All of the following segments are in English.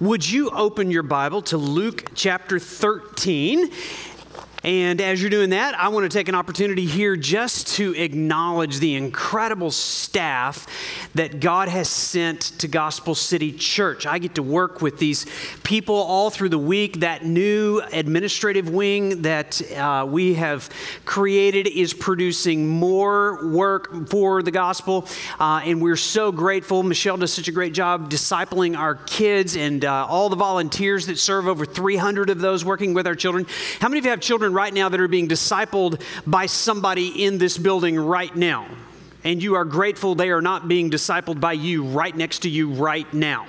would you open your Bible to Luke chapter 13? And as you're doing that, I want to take an opportunity here just to acknowledge the incredible staff that God has sent to Gospel City Church. I get to work with these people all through the week. That new administrative wing that uh, we have created is producing more work for the gospel. Uh, and we're so grateful. Michelle does such a great job discipling our kids and uh, all the volunteers that serve over 300 of those working with our children. How many of you have children? Right now that are being discipled by somebody in this building right now and you are grateful they are not being discipled by you right next to you right now.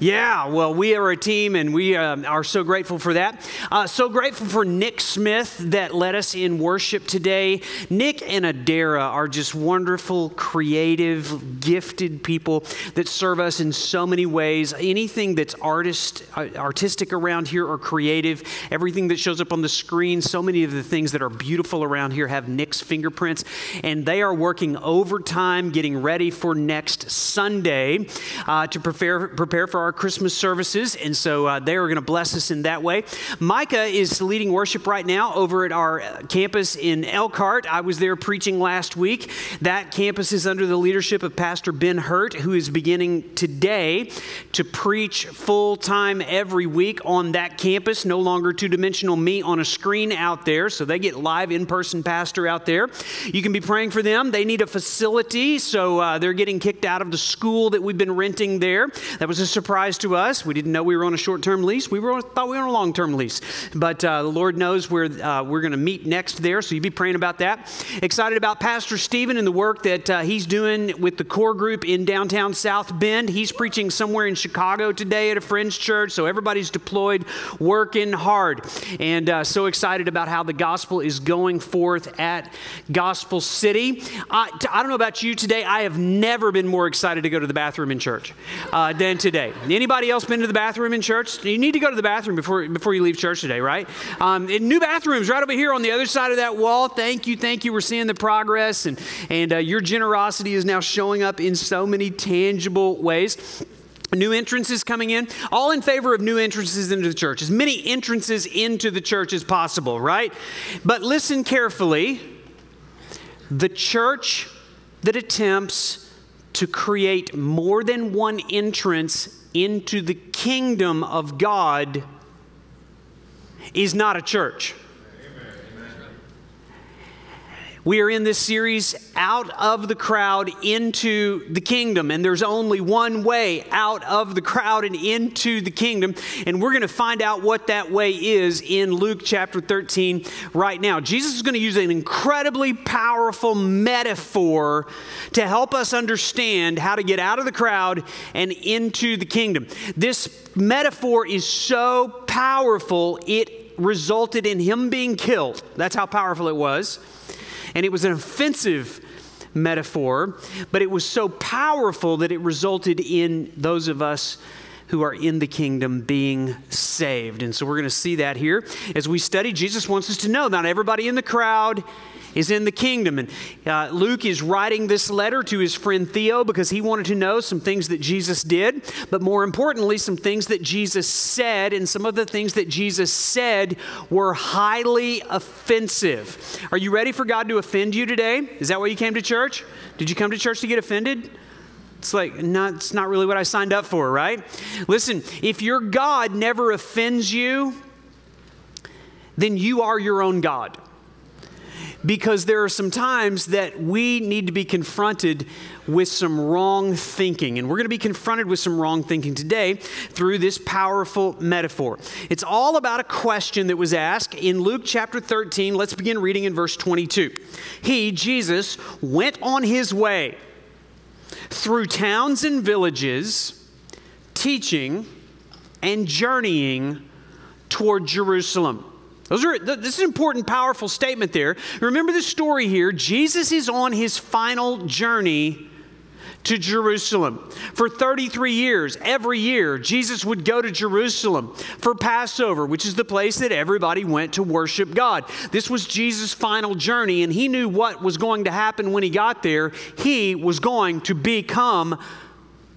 Yeah, well, we are a team and we uh, are so grateful for that. Uh, so grateful for Nick Smith that led us in worship today. Nick and Adara are just wonderful, creative, gifted people that serve us in so many ways. Anything that's artist, uh, artistic around here or creative, everything that shows up on the screen, so many of the things that are beautiful around here have Nick's fingerprints, and they are working over time getting ready for next Sunday uh, to prepare, prepare for our Christmas services. And so uh, they are going to bless us in that way. Micah is leading worship right now over at our campus in Elkhart. I was there preaching last week. That campus is under the leadership of Pastor Ben Hurt, who is beginning today to preach full time every week on that campus. No longer two dimensional me on a screen out there. So they get live in person pastor out there. You can be praying for them. They need a facility facility, so uh, they're getting kicked out of the school that we've been renting there. That was a surprise to us. We didn't know we were on a short term lease. We were, thought we were on a long term lease. But uh, the Lord knows where uh, we're going to meet next there, so you be praying about that. Excited about Pastor Stephen and the work that uh, he's doing with the core group in downtown South Bend. He's preaching somewhere in Chicago today at a friend's church, so everybody's deployed, working hard. And uh, so excited about how the gospel is going forth at Gospel City. I don't know about you today. I have never been more excited to go to the bathroom in church uh, than today. Anybody else been to the bathroom in church? You need to go to the bathroom before, before you leave church today, right? Um, new bathrooms right over here on the other side of that wall. Thank you, thank you. We're seeing the progress, and, and uh, your generosity is now showing up in so many tangible ways. New entrances coming in, all in favor of new entrances into the church, as many entrances into the church as possible, right? But listen carefully. The church that attempts to create more than one entrance into the kingdom of God is not a church. We are in this series out of the crowd into the kingdom, and there's only one way out of the crowd and into the kingdom. And we're going to find out what that way is in Luke chapter 13 right now. Jesus is going to use an incredibly powerful metaphor to help us understand how to get out of the crowd and into the kingdom. This metaphor is so powerful, it resulted in him being killed. That's how powerful it was and it was an offensive metaphor, but it was so powerful that it resulted in those of us who are in the kingdom being saved. And so we're going to see that here as we study. Jesus wants us to know not everybody in the crowd is in the kingdom. And uh, Luke is writing this letter to his friend Theo because he wanted to know some things that Jesus did, but more importantly, some things that Jesus said. And some of the things that Jesus said were highly offensive. Are you ready for God to offend you today? Is that why you came to church? Did you come to church to get offended? It's like, not, it's not really what I signed up for, right? Listen, if your God never offends you, then you are your own God because there are some times that we need to be confronted with some wrong thinking. And we're going to be confronted with some wrong thinking today through this powerful metaphor. It's all about a question that was asked in Luke chapter 13. Let's begin reading in verse 22. He, Jesus, went on his way through towns and villages, teaching and journeying toward Jerusalem. Those are, this is an important, powerful statement there. Remember the story here. Jesus is on his final journey to Jerusalem. For 33 years, every year, Jesus would go to Jerusalem for Passover, which is the place that everybody went to worship God. This was Jesus' final journey, and he knew what was going to happen when he got there. He was going to become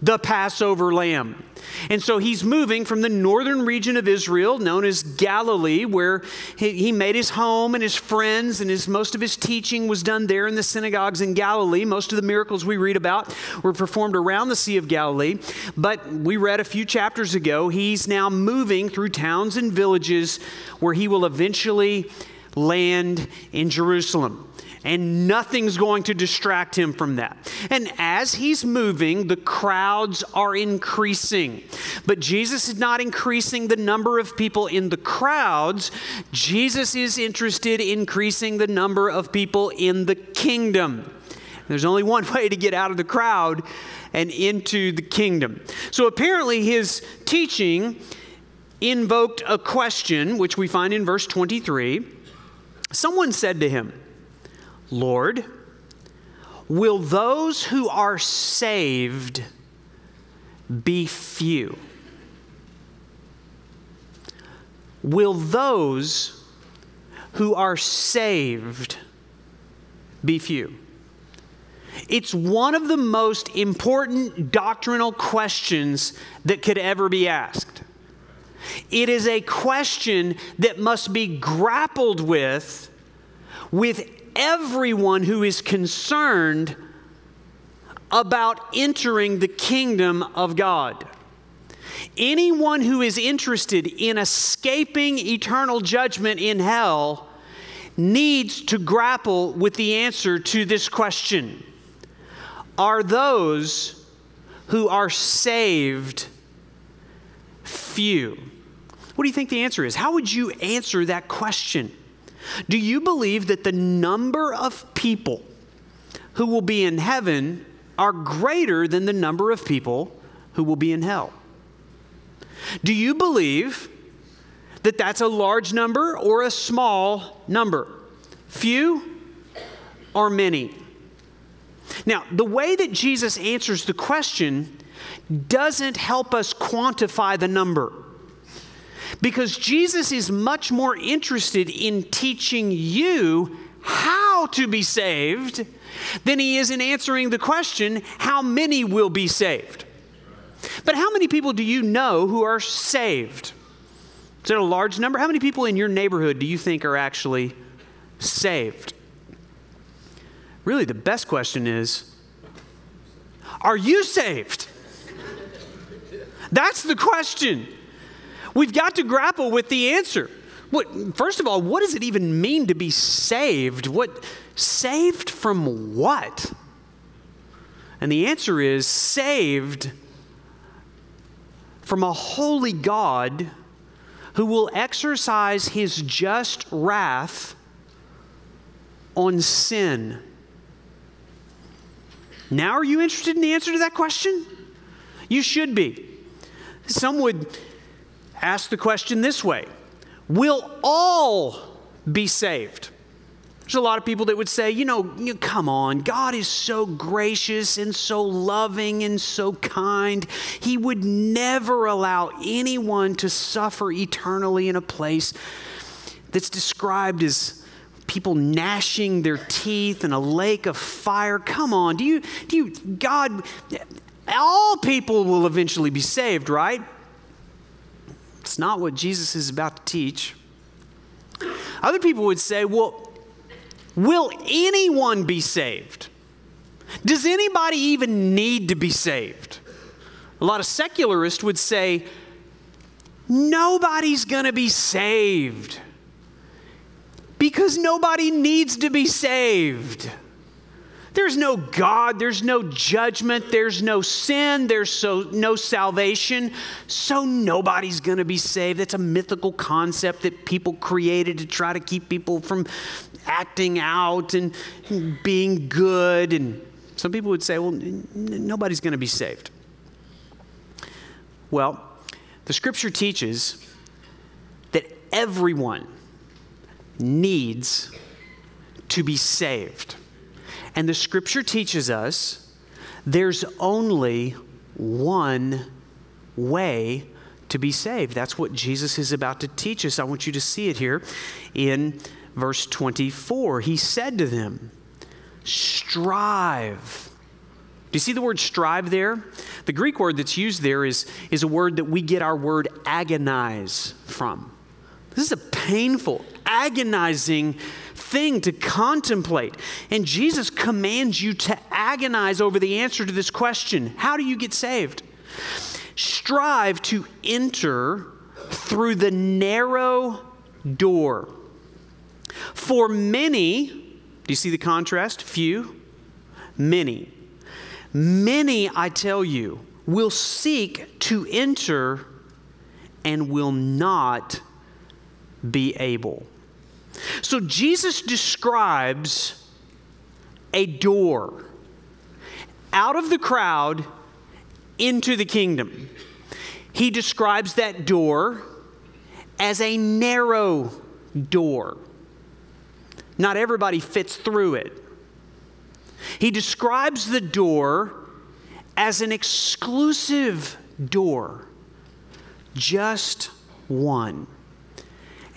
the Passover lamb. And so he's moving from the northern region of Israel, known as Galilee, where he, he, made his home and his friends, and his, most of his teaching was done there in the synagogues in Galilee. Most of the miracles we read about were performed around the Sea of Galilee. But we read a few chapters ago, he's now moving through towns and villages where he will eventually land in Jerusalem and nothing's going to distract him from that. And as he's moving, the crowds are increasing. But Jesus is not increasing the number of people in the crowds, Jesus is interested in increasing the number of people in the kingdom. There's only one way to get out of the crowd and into the kingdom. So apparently, his teaching invoked a question, which we find in verse 23. Someone said to him, Lord, will those who are saved be few? Will those who are saved be few? It's one of the most important doctrinal questions that could ever be asked. It is a question that must be grappled with with everyone who is concerned about entering the kingdom of God. Anyone who is interested in escaping eternal judgment in hell needs to grapple with the answer to this question Are those who are saved few? What do you think the answer is? How would you answer that question? Do you believe that the number of people who will be in heaven are greater than the number of people who will be in hell? Do you believe that that's a large number or a small number? Few or many? Now, the way that Jesus answers the question doesn't help us quantify the number. Because Jesus is much more interested in teaching you how to be saved than he is in answering the question, how many will be saved? But how many people do you know who are saved? Is it a large number? How many people in your neighborhood do you think are actually saved? Really, the best question is Are you saved? That's the question. We've got to grapple with the answer. What, first of all, what does it even mean to be saved? What saved from what? And the answer is saved from a holy God who will exercise his just wrath on sin. Now, are you interested in the answer to that question? You should be. Some would ask the question this way Will all be saved? There's a lot of people that would say, you know, you, come on, God is so gracious and so loving and so kind. He would never allow anyone to suffer eternally in a place that's described as people gnashing their teeth in a lake of fire. Come on, do you, do you, God, all people will eventually be saved, right? It's not what Jesus is about to teach. Other people would say, well, will anyone be saved? Does anybody even need to be saved? A lot of secularists would say, nobody's going to be saved because nobody needs to be saved. There's no God, there's no judgment, there's no sin, there's so, no salvation, so nobody's to be saved. That's a mythical concept that people created to try to keep people from acting out and being good. And some people would say, well, n- nobody's to be saved. Well, the scripture teaches that everyone needs to be saved. And the scripture teaches us there's only one way to be saved. That's what Jesus is about to teach us. I want you to see it here in verse 24. He said to them, Strive Do you see the word strive there? The Greek word that's used there is, is a word that we get our word agonize from. This is a painful, agonizing thing to contemplate. And Jesus commands you to agonize over the answer to this question How do you get saved? Strive to enter through the narrow door. For many, do you see the contrast? Few, many. Many, I tell you, will seek to enter and will not be able. So Jesus describes a door out of the crowd into the kingdom. He describes that door as a narrow door. Not everybody fits through it. He describes the door as an exclusive door, just one.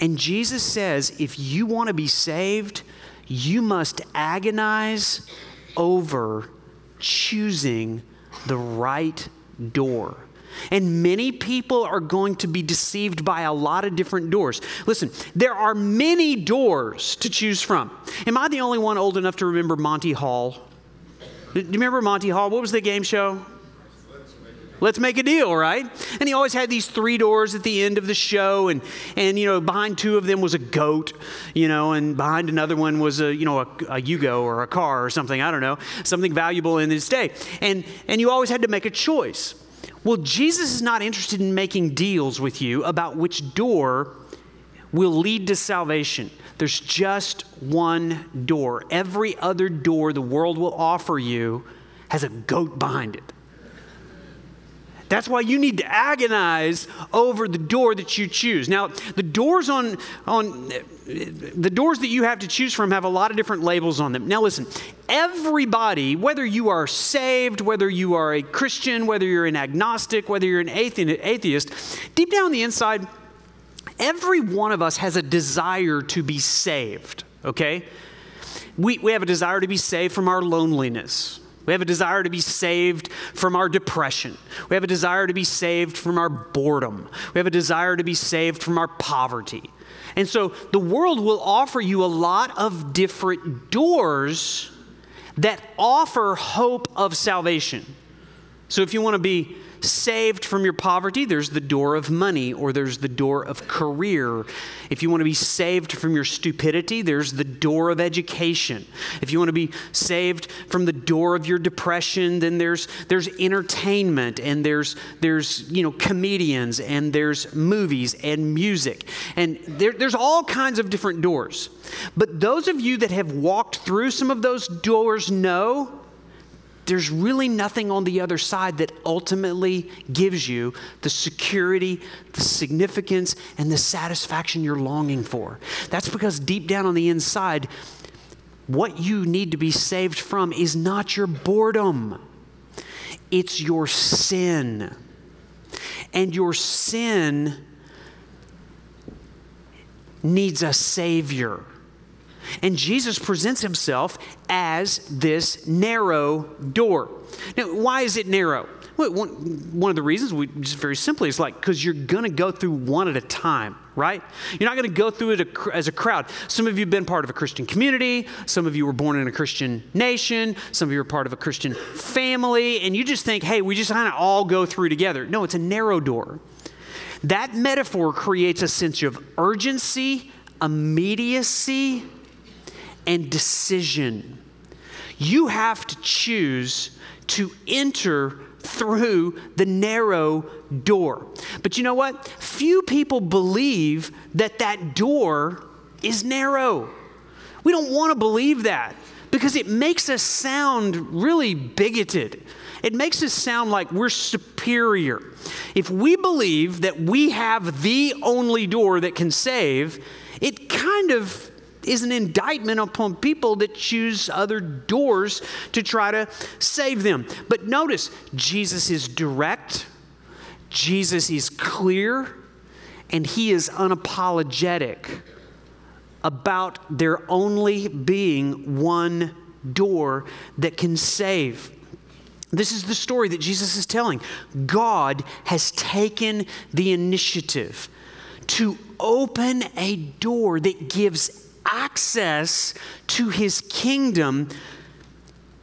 And Jesus says if you want to be saved, you must agonize over choosing the right door. And many people are going to be deceived by a lot of different doors. Listen, there are many doors to choose from. Am I the only one old enough to remember Monty Hall? Do you remember Monty Hall? What was the game show? Let's make a deal, right? And he always had these three doors at the end of the show, and and you know behind two of them was a goat, you know, and behind another one was a you know a, a Yugo or a car or something. I don't know, something valuable in this day. And and you always had to make a choice. Well, Jesus is not interested in making deals with you about which door will lead to salvation. There's just one door. Every other door the world will offer you has a goat behind it. That's why you need to agonize over the door that you choose. Now, the doors on, on the doors that you have to choose from have a lot of different labels on them. Now, listen, everybody, whether you are saved, whether you are a Christian, whether you're an agnostic, whether you're an atheist, deep down the inside, every one of us has a desire to be saved, okay? We, we have a desire to be saved from our loneliness. We have a desire to be saved from our depression. We have a desire to be saved from our boredom. We have a desire to be saved from our poverty. And so the world will offer you a lot of different doors that offer hope of salvation. So if you want to be saved from your poverty, there's the door of money or there's the door of career. If you want to be saved from your stupidity, there's the door of education. If you want to be saved from the door of your depression, then there's there's entertainment and there's there's you know comedians and there's movies and music. And there, there's all kinds of different doors. But those of you that have walked through some of those doors know there's really nothing on the other side that ultimately gives you the security, the significance, and the satisfaction you're longing for. That's because deep down on the inside, what you need to be saved from is not your boredom, it's your sin. And your sin needs a Savior. And Jesus presents himself as this narrow door. Now, why is it narrow? Well, one, of the reasons, we, just very simply, is like because you're going to go through one at a time, right? You're not going to go through it as a crowd. Some of you have been part of a Christian community. Some of you were born in a Christian nation. Some of you are part of a Christian family. And you just think, hey, we just kind of all go through together. No, it's a narrow door. That metaphor creates a sense of urgency, immediacy, and decision. You have to choose to enter through the narrow door. But you know what? Few people believe that that door is narrow. We don't want to believe that because it makes us sound really bigoted. It makes us sound like we're superior. If we believe that we have the only door that can save, it kind of is an indictment upon people that choose other doors to try to save them. But notice, Jesus is direct, Jesus is clear, and he is unapologetic about there only being one door that can save. This is the story that Jesus is telling. God has taken the initiative to open a door that gives access to his kingdom.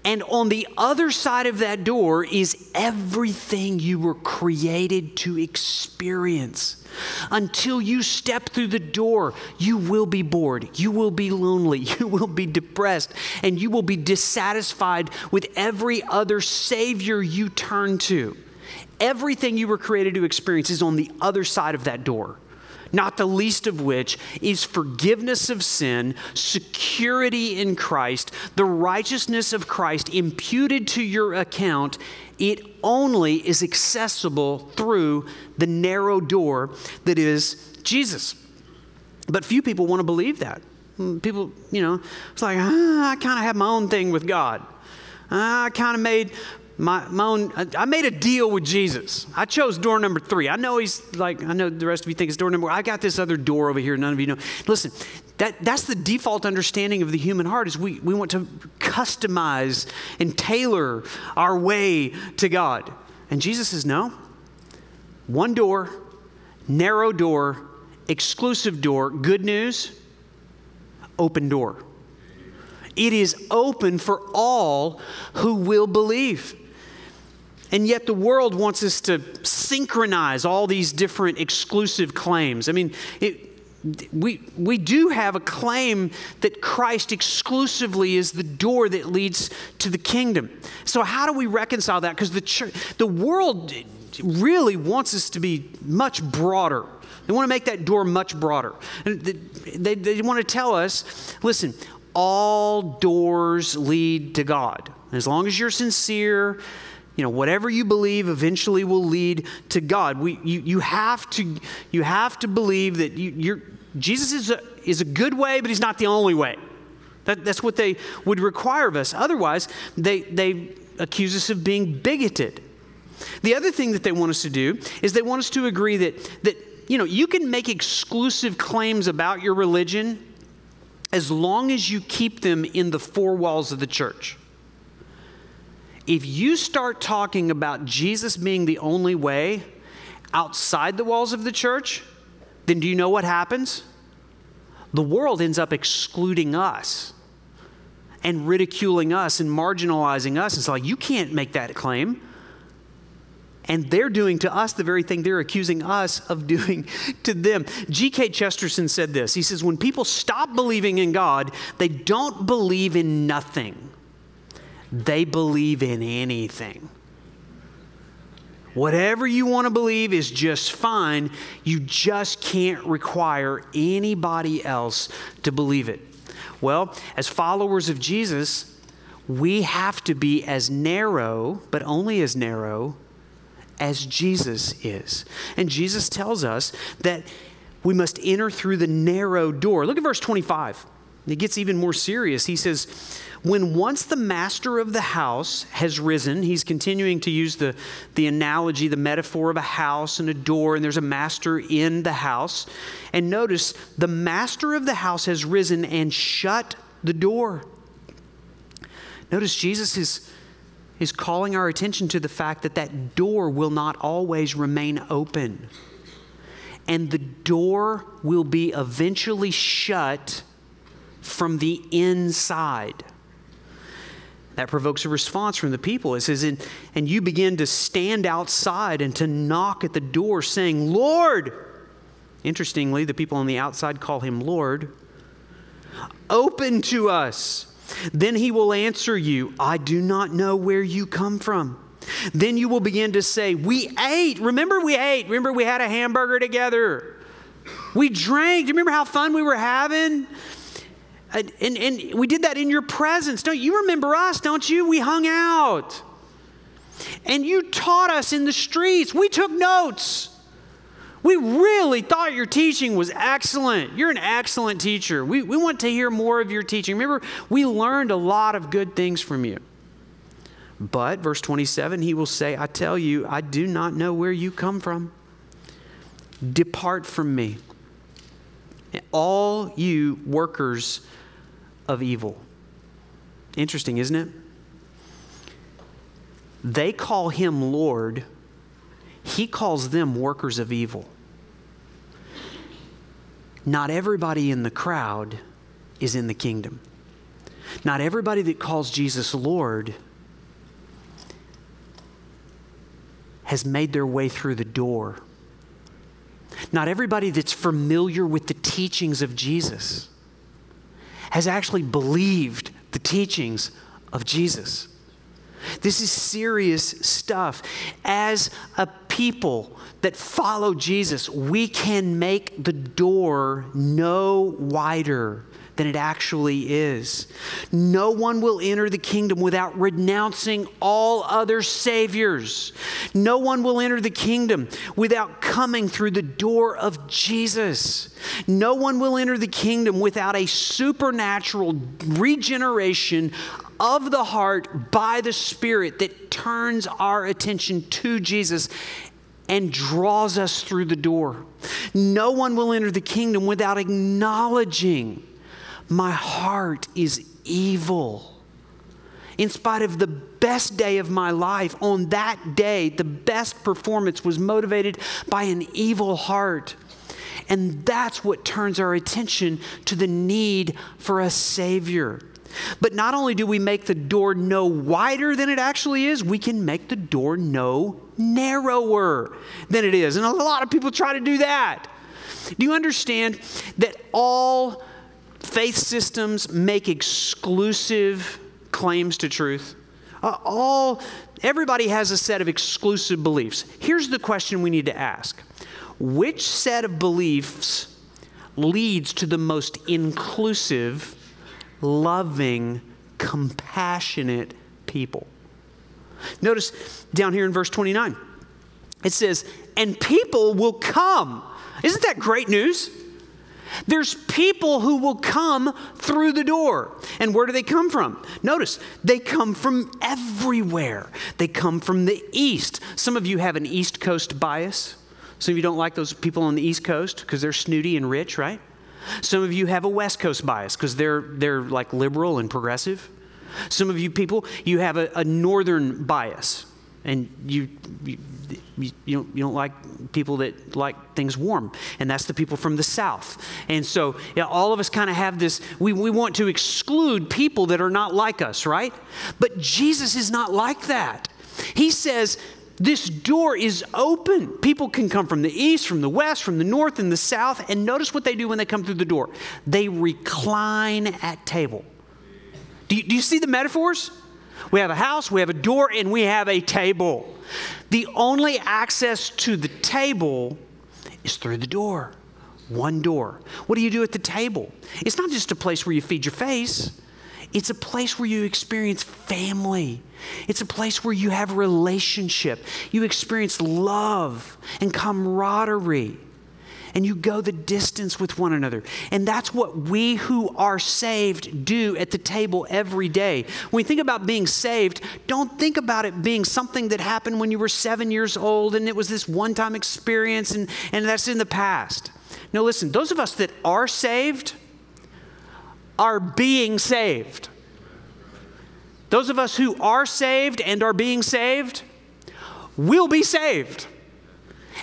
And on the other side of that door is everything you were created to experience. Until you step through the door, you will be bored, you will be lonely, you will be depressed, and you will be dissatisfied with every other Savior you turn to. Everything you were created to experience is on the other side of that door not the least of which is forgiveness of sin, security in Christ, the righteousness of Christ imputed to your account. It only is accessible through the narrow door that is Jesus. But few people want to believe that. People, you know, it's like, ah, I kind of have my own thing with God. I kind of made my, my own, I made a deal with Jesus. I chose door number three. I know he's like, I know the rest of you think it's door number I got this other door over here, none of you know. Listen, that, that's the default understanding of the human heart is we, we want to customize and tailor our way to God. And Jesus says, no. One door, narrow door, exclusive door, good news, open door. It is open for all who will believe. And yet the world wants us to synchronize all these different exclusive claims. I mean, it, we, we do have a claim that Christ exclusively is the door that leads to the kingdom. So, how do we reconcile that? Because the, the world really wants us to be much broader. They want to make that door much broader. And they, they, they want to tell us listen, all doors lead to God. As long as you're sincere, you know, whatever you believe eventually will lead to God. We, you, you, have, to, you have to believe that you, you're, Jesus is a, is a good way, but he's not the only way. That, that's what they would require of us. Otherwise, they, they accuse us of being bigoted. The other thing that they want us to do is they want us to agree that, that you know, you can make exclusive claims about your religion as long as you keep them in the four walls of the church. If you start talking about Jesus being the only way outside the walls of the church, then do you know what happens? The world ends up excluding us and ridiculing us and marginalizing us. It's like, you can't make that claim. And they're doing to us the very thing they're accusing us of doing to them. G.K. Chesterton said this He says, When people stop believing in God, they don't believe in nothing they believe in anything. Whatever you want to believe is just fine. You just can't require anybody else to believe it. Well, as followers of Jesus, we have to be as narrow, but only as narrow, as Jesus is. And Jesus tells us that we must enter through the narrow door. Look at verse 25. It gets even more serious. He says, When once the master of the house has risen, he's continuing to use the, the analogy, the metaphor of a house and a door, and there's a master in the house. And notice, the master of the house has risen and shut the door. Notice Jesus is, is calling our attention to the fact that that door will not always remain open. And the door will be eventually shut from the inside. That provokes a response from the people. It says, and, you begin to stand outside and to knock at the door, saying, Lord. Interestingly, the people on the outside call him Lord. Open to us. Then he will answer you, I do not know where you come from. Then you will begin to say, We ate. Remember, we ate. Remember, we had a hamburger together. We drank. Do you remember how fun we were having? And, and, we did that in your presence. Don't you remember us, don't you? We hung out. And you taught us in the streets. We took notes. We really thought your teaching was excellent. You're an excellent teacher. We, we want to hear more of your teaching. Remember, we learned a lot of good things from you. But, verse 27, he will say, I tell you, I do not know where you come from. Depart from me. All you workers of evil. Interesting, isn't it? They call him Lord, he calls them workers of evil. Not everybody in the crowd is in the kingdom. Not everybody that calls Jesus Lord has made their way through the door. Not everybody that's familiar with the teachings of Jesus has actually believed the teachings of Jesus. This is serious stuff. As a people that follow Jesus, we can make the door no wider than it actually is. No one will enter the kingdom without renouncing all other saviors. No one will enter the kingdom without coming through the door of Jesus. No one will enter the kingdom without a supernatural regeneration of the heart by the Spirit that turns our attention to Jesus and draws us through the door. No one will enter the kingdom without acknowledging my heart is evil. In spite of the best day of my life, on that day, the best performance was motivated by an evil heart. And that's what turns our attention to the need for a Savior. But not only do we make the door no wider than it actually is, we can make the door no narrower than it is. And a lot of people try to do that. Do you understand that all faith systems make exclusive claims to truth. Uh, all everybody has a set of exclusive beliefs. Here's the question we need to ask. Which set of beliefs leads to the most inclusive, loving, compassionate people? Notice down here in verse 29. It says, "And people will come." Isn't that great news? There's people who will come through the door. And where do they come from? Notice, they come from everywhere. They come from the east. Some of you have an East Coast bias. Some of you don't like those people on the East Coast because they're snooty and rich, right? Some of you have a West Coast bias because they're, they're like liberal and progressive. Some of you people, you have a, a northern bias and you, you, you, don't, you don't like people that like things warm. And that's the people from the south. And so you know, all of us kind of have this we, we want to exclude people that are not like us right? But jesus is not like that. He says this door is open. People can come from the east from the west from the north and the south. And notice what they do when they come through the door. They recline at table. Do you, do you see the metaphors we have a house, we have a door, and we have a table. The only access to the table is through the door. One door. What do you do at the table? It's not just a place where you feed your face. It's a place where you experience family. It's a place where you have relationship. You experience love and camaraderie and you go the distance with one another. And that's what we who are saved do at the table every day. When we think about being saved, don't think about it being something that happened when you were seven years old and it was this one time experience and, and that's in the past. No, listen, those of us that are saved are being saved. Those of us who are saved and are being saved will be saved.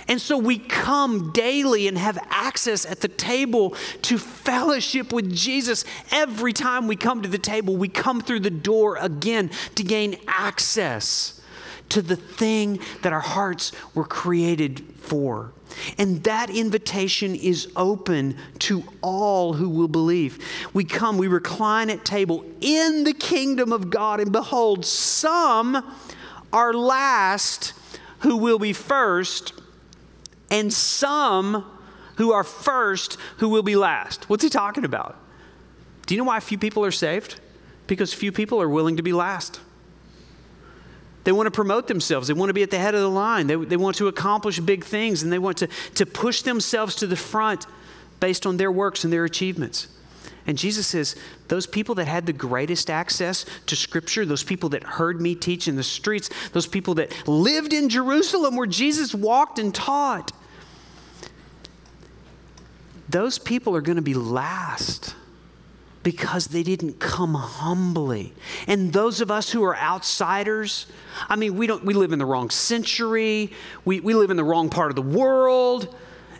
And so we come daily and have access at the table to fellowship with Jesus. Every time we come to the table, we come through the door again to gain access to the thing that our hearts were created for. And that invitation is open to all who will believe. We come, we recline at table in the kingdom of God, and behold, some are last who will be first and some who are first who will be last. What's he talking about? Do you know why few people are saved? Because few people are willing to be last. They want to promote themselves. They want to be at the head of the line. They, they want to accomplish big things and they want to, to push themselves to the front based on their works and their achievements. And Jesus says, those people that had the greatest access to Scripture, those people that heard me teach in the streets, those people that lived in Jerusalem where Jesus walked and taught, those people are going to be last. because they didn't come humbly. And those of us who are outsiders, I mean, we, don't, we live in the wrong century, we, we live in the wrong part of the world.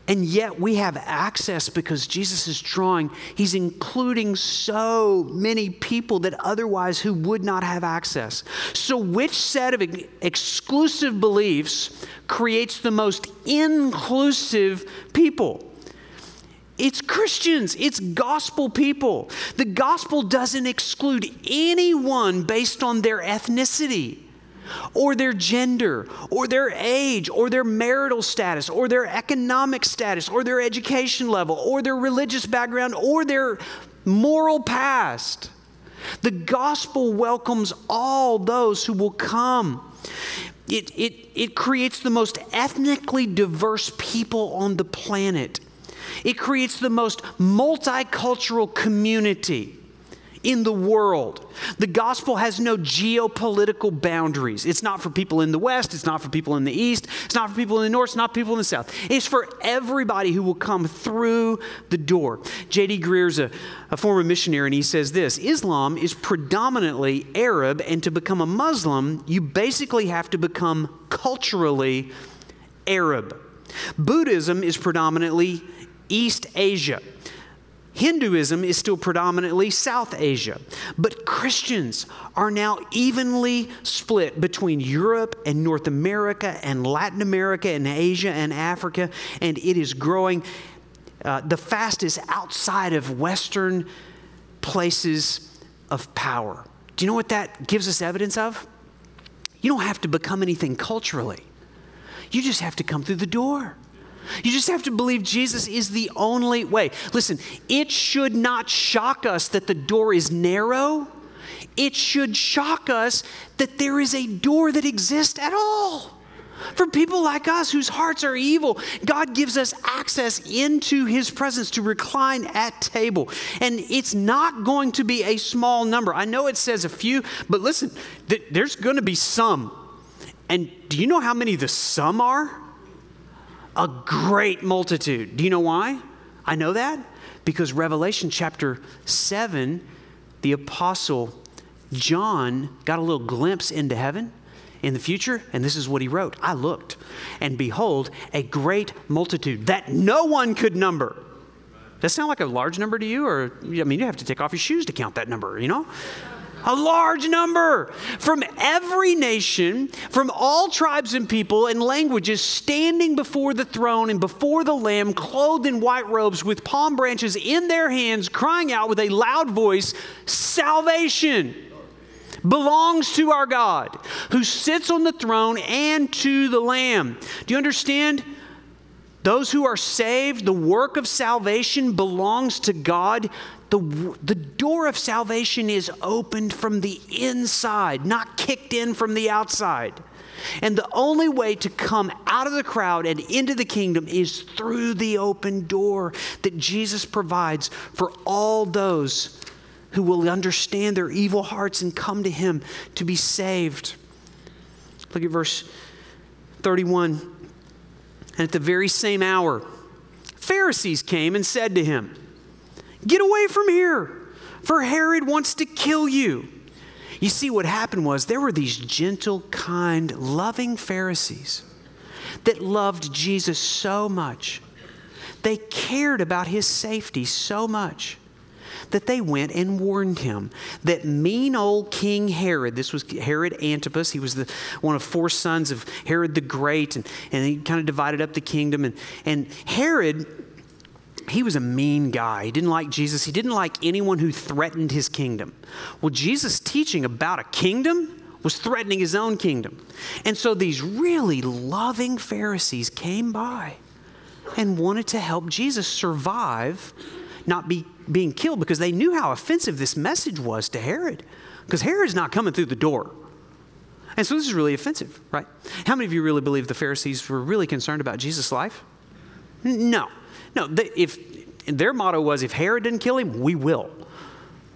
And yet we have access because Jesus is drawing, he's including so many people that otherwise who would not have access. So, which set of exclusive beliefs creates the most inclusive people? It's Christians, it's gospel people. The gospel doesn't exclude anyone based on their ethnicity or their gender, or their age, or their marital status, or their economic status, or their education level, or their religious background, or their moral past. The gospel welcomes all those who will come. It, it, it creates the most ethnically diverse people on the planet. It creates the most multicultural community in the world. The gospel has no geopolitical boundaries. It's not for people in the West, it's not for people in the East, it's not for people in the North, it's not people in the South. It's for everybody who will come through the door. J.D. Greear's a, a former missionary, and he says this Islam is predominantly Arab, and to become a Muslim, you basically have to become culturally Arab. Buddhism is predominantly East Asia. Hinduism is still predominantly South Asia, but Christians are now evenly split between Europe and North America and Latin America and Asia and Africa, and it is growing uh, the fastest outside of Western places of power. Do you know what that gives us evidence of? You don't have to become anything culturally, you just have to come through the door. You just have to believe Jesus is the only way. Listen, it should not shock us that the door is narrow. It should shock us that there is a door that exists at all. For people like us whose hearts are evil, God gives us access into His presence to recline at table. And it's not going to be a small number. I know it says a few, but listen, th- there's going to be some. And do you know how many the some are? A great multitude. Do you know why? I know that because Revelation chapter 7, the apostle John got a little glimpse into heaven in the future, and this is what he wrote I looked, and behold, a great multitude that no one could number. Does that sound like a large number to you? Or, I mean, you have to take off your shoes to count that number, you know? A large number from every nation, from all tribes and people and languages, standing before the throne and before the Lamb, clothed in white robes with palm branches in their hands, crying out with a loud voice Salvation belongs to our God who sits on the throne and to the Lamb. Do you understand? Those who are saved, the work of salvation belongs to God the, the door of salvation is opened from the inside, not kicked in from the outside. And the only way to come out of the crowd and into the kingdom is through the open door that Jesus provides for all those who will understand their evil hearts and come to Him to be saved. Look at verse 31. And at the very same hour, Pharisees came and said to him, Get away from here, for Herod wants to kill you. You see, what happened was there were these gentle, kind, loving Pharisees that loved Jesus so much. They cared about his safety so much that they went and warned him that mean old King Herod, this was Herod Antipas, he was the, one of four sons of Herod the Great, and, and he kind of divided up the kingdom. And, and Herod he was a mean guy. He didn't like Jesus. He didn't like anyone who threatened his kingdom. Well, Jesus' teaching about a kingdom was threatening his own kingdom. And so these really loving Pharisees came by and wanted to help Jesus survive, not be being killed, because they knew how offensive this message was to Herod. Because Herod's not coming through the door. And so this is really offensive, right? How many of you really believe the Pharisees were really concerned about Jesus' life? No. No, they, if their motto was, if Herod didn't kill him, we will.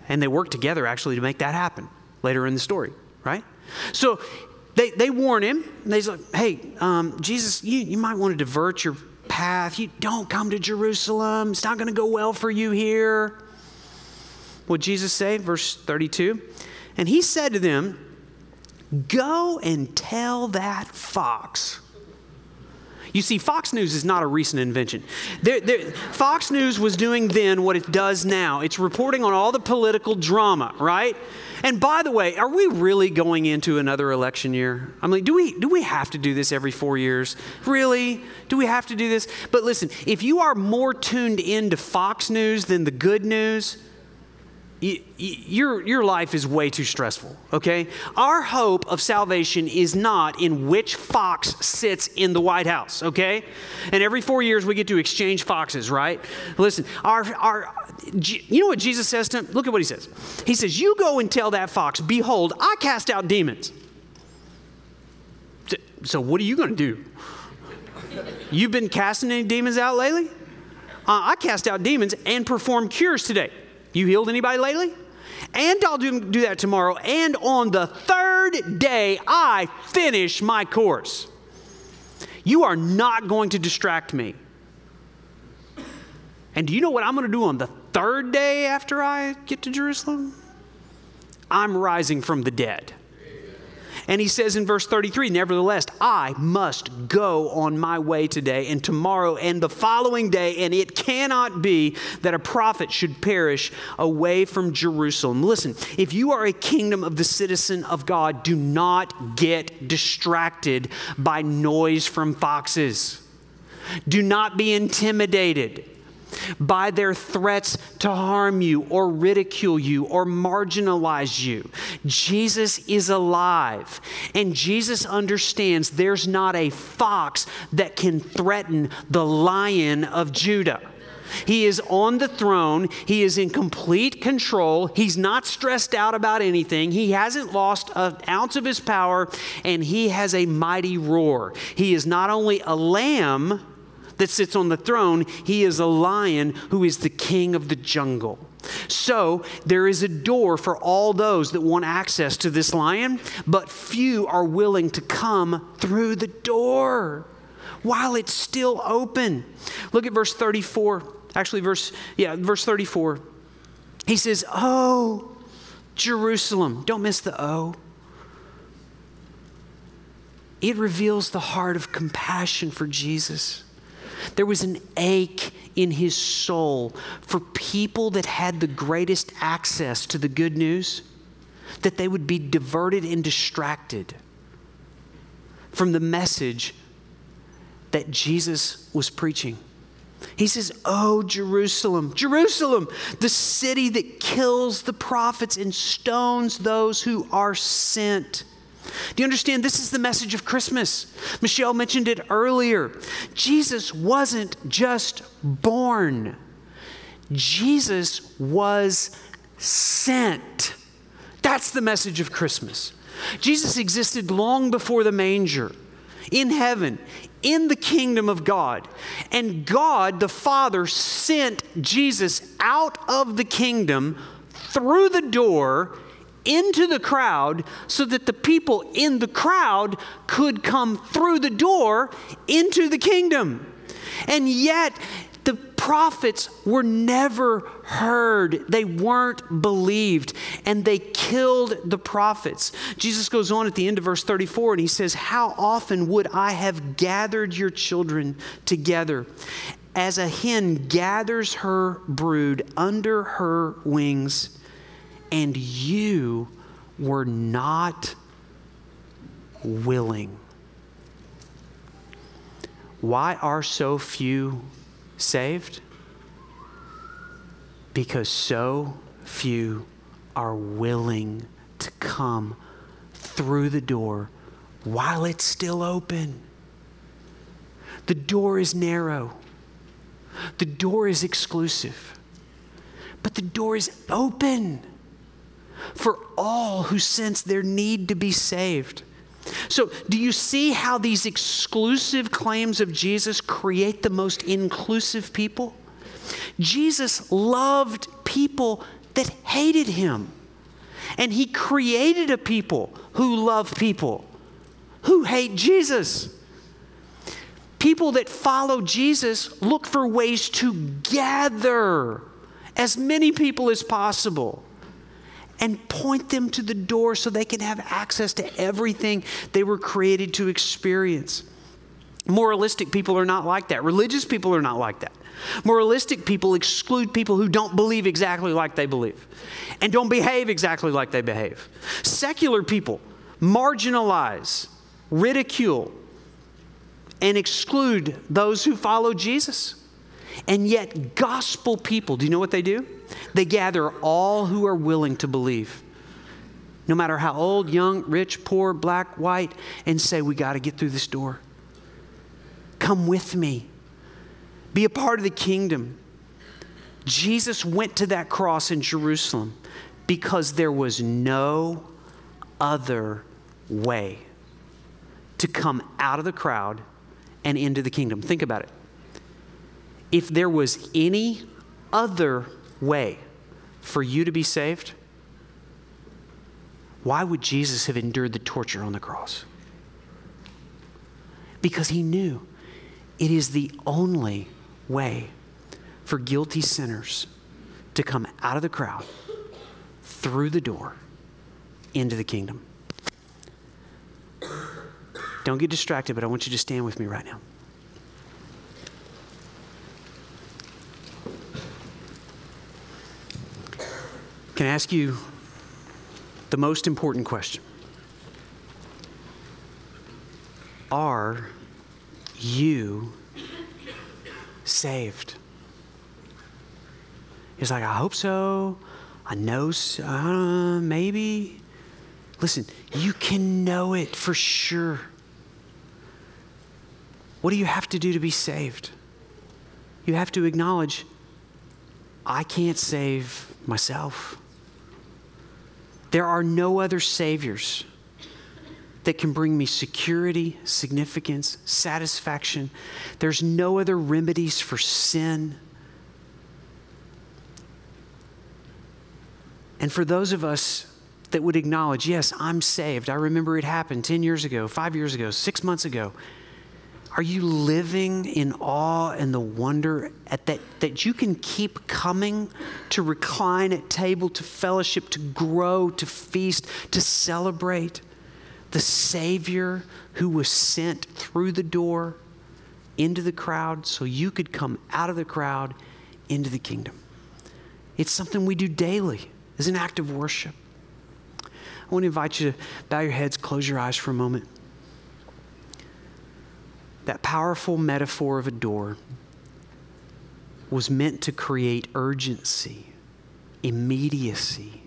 And they worked together actually to make that happen later in the story, right? So they, they warn him. And like, hey, um, Jesus, you, you might want to divert your path. You don't come to Jerusalem. It's not going to go well for you here. what Jesus say? Verse 32. And he said to them, Go and tell that fox. You see, Fox News is not a recent invention. They're, they're, Fox News was doing then what it does now it's reporting on all the political drama, right? And by the way, are we really going into another election year? I mean, do we, do we have to do this every four years? Really? Do we have to do this? But listen, if you are more tuned into Fox News than the good news, your, your life is way too stressful, okay? Our hope of salvation is not in which fox sits in the White House, okay? And every four years we get to exchange foxes, right? Listen, our, our, you know what Jesus says to him? Look at what he says. He says, You go and tell that fox, Behold, I cast out demons. So, what are you going to do? You've been casting any demons out lately? Uh, I cast out demons and perform cures today. You healed anybody lately? And I'll do, do that tomorrow. And on the third day, I finish my course. You are not going to distract me. And do you know what I'm going to do on the third day after I get to Jerusalem? I'm rising from the dead. And he says in verse 33 Nevertheless, I must go on my way today and tomorrow and the following day, and it cannot be that a prophet should perish away from Jerusalem. Listen, if you are a kingdom of the citizen of God, do not get distracted by noise from foxes. Do not be intimidated by their threats to harm you or ridicule you or marginalize you. Jesus is alive, and Jesus understands there's not a fox that can threaten the lion of Judah. He is on the throne. He is in complete control. He's not stressed out about anything. He hasn't lost an ounce of his power, and he has a mighty roar. He is not only a lamb, that sits on the throne, he is a lion who is the king of the jungle. So there is a door for all those that want access to this lion, but few are willing to come through the door while it's still open. Look at verse 34. Actually, verse, yeah, verse 34. He says, Oh, Jerusalem. Don't miss the O. It reveals the heart of compassion for Jesus. There was an ache in his soul for people that had the greatest access to the good news, that they would be diverted and distracted from the message that Jesus was preaching. He says, Oh, Jerusalem, Jerusalem, the city that kills the prophets and stones those who are sent. Do you understand? This is the message of Christmas. Michelle mentioned it earlier. Jesus wasn't just born, Jesus was sent. That's the message of Christmas. Jesus existed long before the manger, in heaven, in the kingdom of God. And God, the Father, sent Jesus out of the kingdom through the door into the crowd so that the people in the crowd could come through the door into the kingdom. And yet, the prophets were never heard. They weren't believed, and they killed the prophets. Jesus goes on at the end of verse 34 and he says, How often would I have gathered your children together as a hen gathers her brood under her wings? And you were not willing. Why are so few saved? Because so few are willing to come through the door while it's still open. The door is narrow, the door is exclusive, but the door is open for all who sense their need to be saved. So, do you see how these exclusive claims of Jesus create the most inclusive people? Jesus loved people that hated him. And he created a people who love people who hate Jesus. People that follow Jesus look for ways to gather as many people as possible and point them to the door so they can have access to everything they were created to experience. Moralistic people are not like that. Religious people are not like that. Moralistic people exclude people who don't believe exactly like they believe and don't behave exactly like they behave. Secular people marginalize, ridicule, and exclude those who follow Jesus. And yet, gospel people, do you know what they do? They gather all who are willing to believe, no matter how old, young, rich, poor, black, white, and say, We got to get through this door. Come with me. Be a part of the kingdom. Jesus went to that cross in Jerusalem because there was no other way to come out of the crowd and into the kingdom. Think about it. If there was any other way for you to be saved, why would Jesus have endured the torture on the cross? Because he knew it is the only way for guilty sinners to come out of the crowd, through the door, into the kingdom. Don't get distracted, but I want you to stand with me right now. Can ask you the most important question? Are you saved? He's like, I hope so. I know, so, uh, maybe. Listen, you can know it for sure. What do you have to do to be saved? You have to acknowledge, I can't save myself. There are no other saviors that can bring me security, significance, satisfaction. There's no other remedies for sin. And for those of us that would acknowledge, yes, I'm saved. I remember it happened 10 years ago, five years ago, six months ago. Are you living in awe and the wonder at that, that you can keep coming to recline at table, to fellowship, to grow, to feast, to celebrate the Savior who was sent through the door into the crowd so you could come out of the crowd into the kingdom? It's something we do daily as an act of worship. I want to invite you to bow your heads, close your eyes for a moment that powerful metaphor of a door was meant to create urgency, immediacy,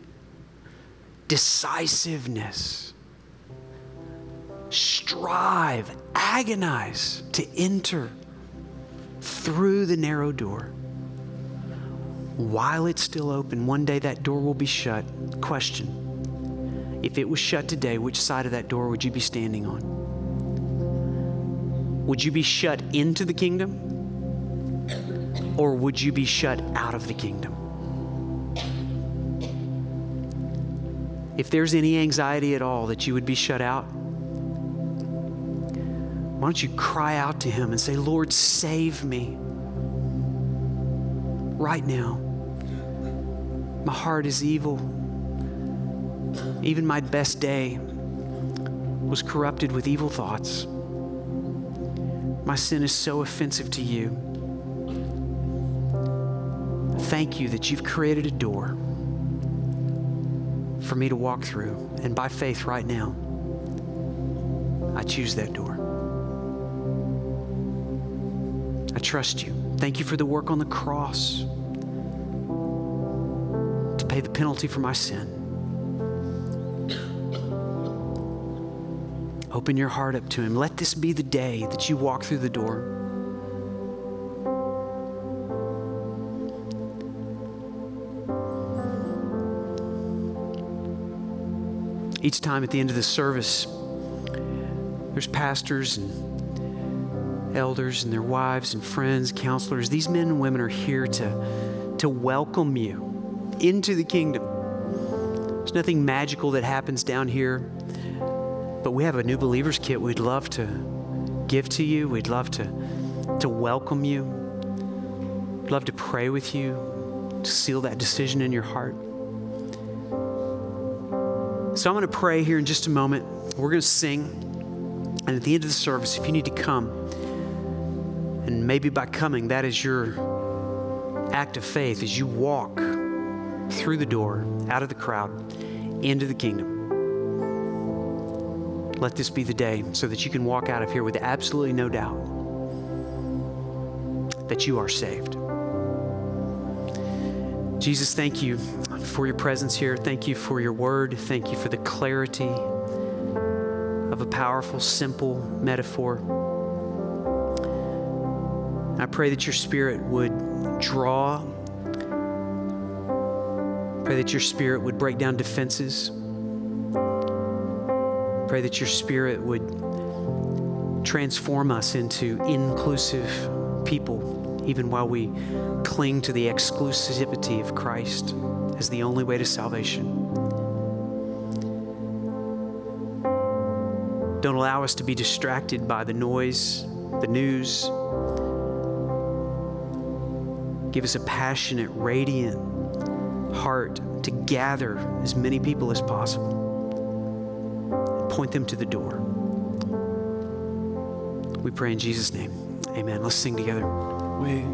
decisiveness. Strive, agonize to enter through the narrow door. While it's still open, one day that door will be shut. Question If it was shut today, which side of that door would you be standing on? Would you be shut into the kingdom? Or would you be shut out of the kingdom? If there's any anxiety at all that you would be shut out, why don't you cry out to Him and say, Lord, save me right now? My heart is evil. Even my best day was corrupted with evil thoughts. My sin is so offensive to you. Thank you that you've created a door for me to walk through. And by faith, right now, I choose that door. I trust you. Thank you for the work on the cross to pay the penalty for my sin. Open your heart up to Him. Let this be the day that you walk through the door. Each time at the end of the service, there's pastors and elders and their wives and friends, counselors. These men and women are here to, to welcome you into the kingdom. There's nothing magical that happens down here. But we have a new believers kit we'd love to give to you. We'd love to, to welcome you. We'd love to pray with you. to seal that decision in your heart. So I'm going to pray here in just a moment. We're going to sing. And at the end of the service, if you need to come, and maybe by coming, that is your act of faith as you walk through the door, out of the crowd, into the kingdom. Let this be the day so that you can walk out of here with absolutely no doubt that you are saved. Jesus, thank you for your presence here. Thank you for your word. Thank you for the clarity of a powerful, simple metaphor. I pray that your spirit would draw, pray that your spirit would break down defenses. Pray that your spirit would transform us into inclusive people, even while we cling to the exclusivity of Christ as the only way to salvation. Don't allow us to be distracted by the noise, the news. Give us a passionate, radiant heart to gather as many people as possible point them to the door. We pray in Jesus' name. Amen. Let's sing together. We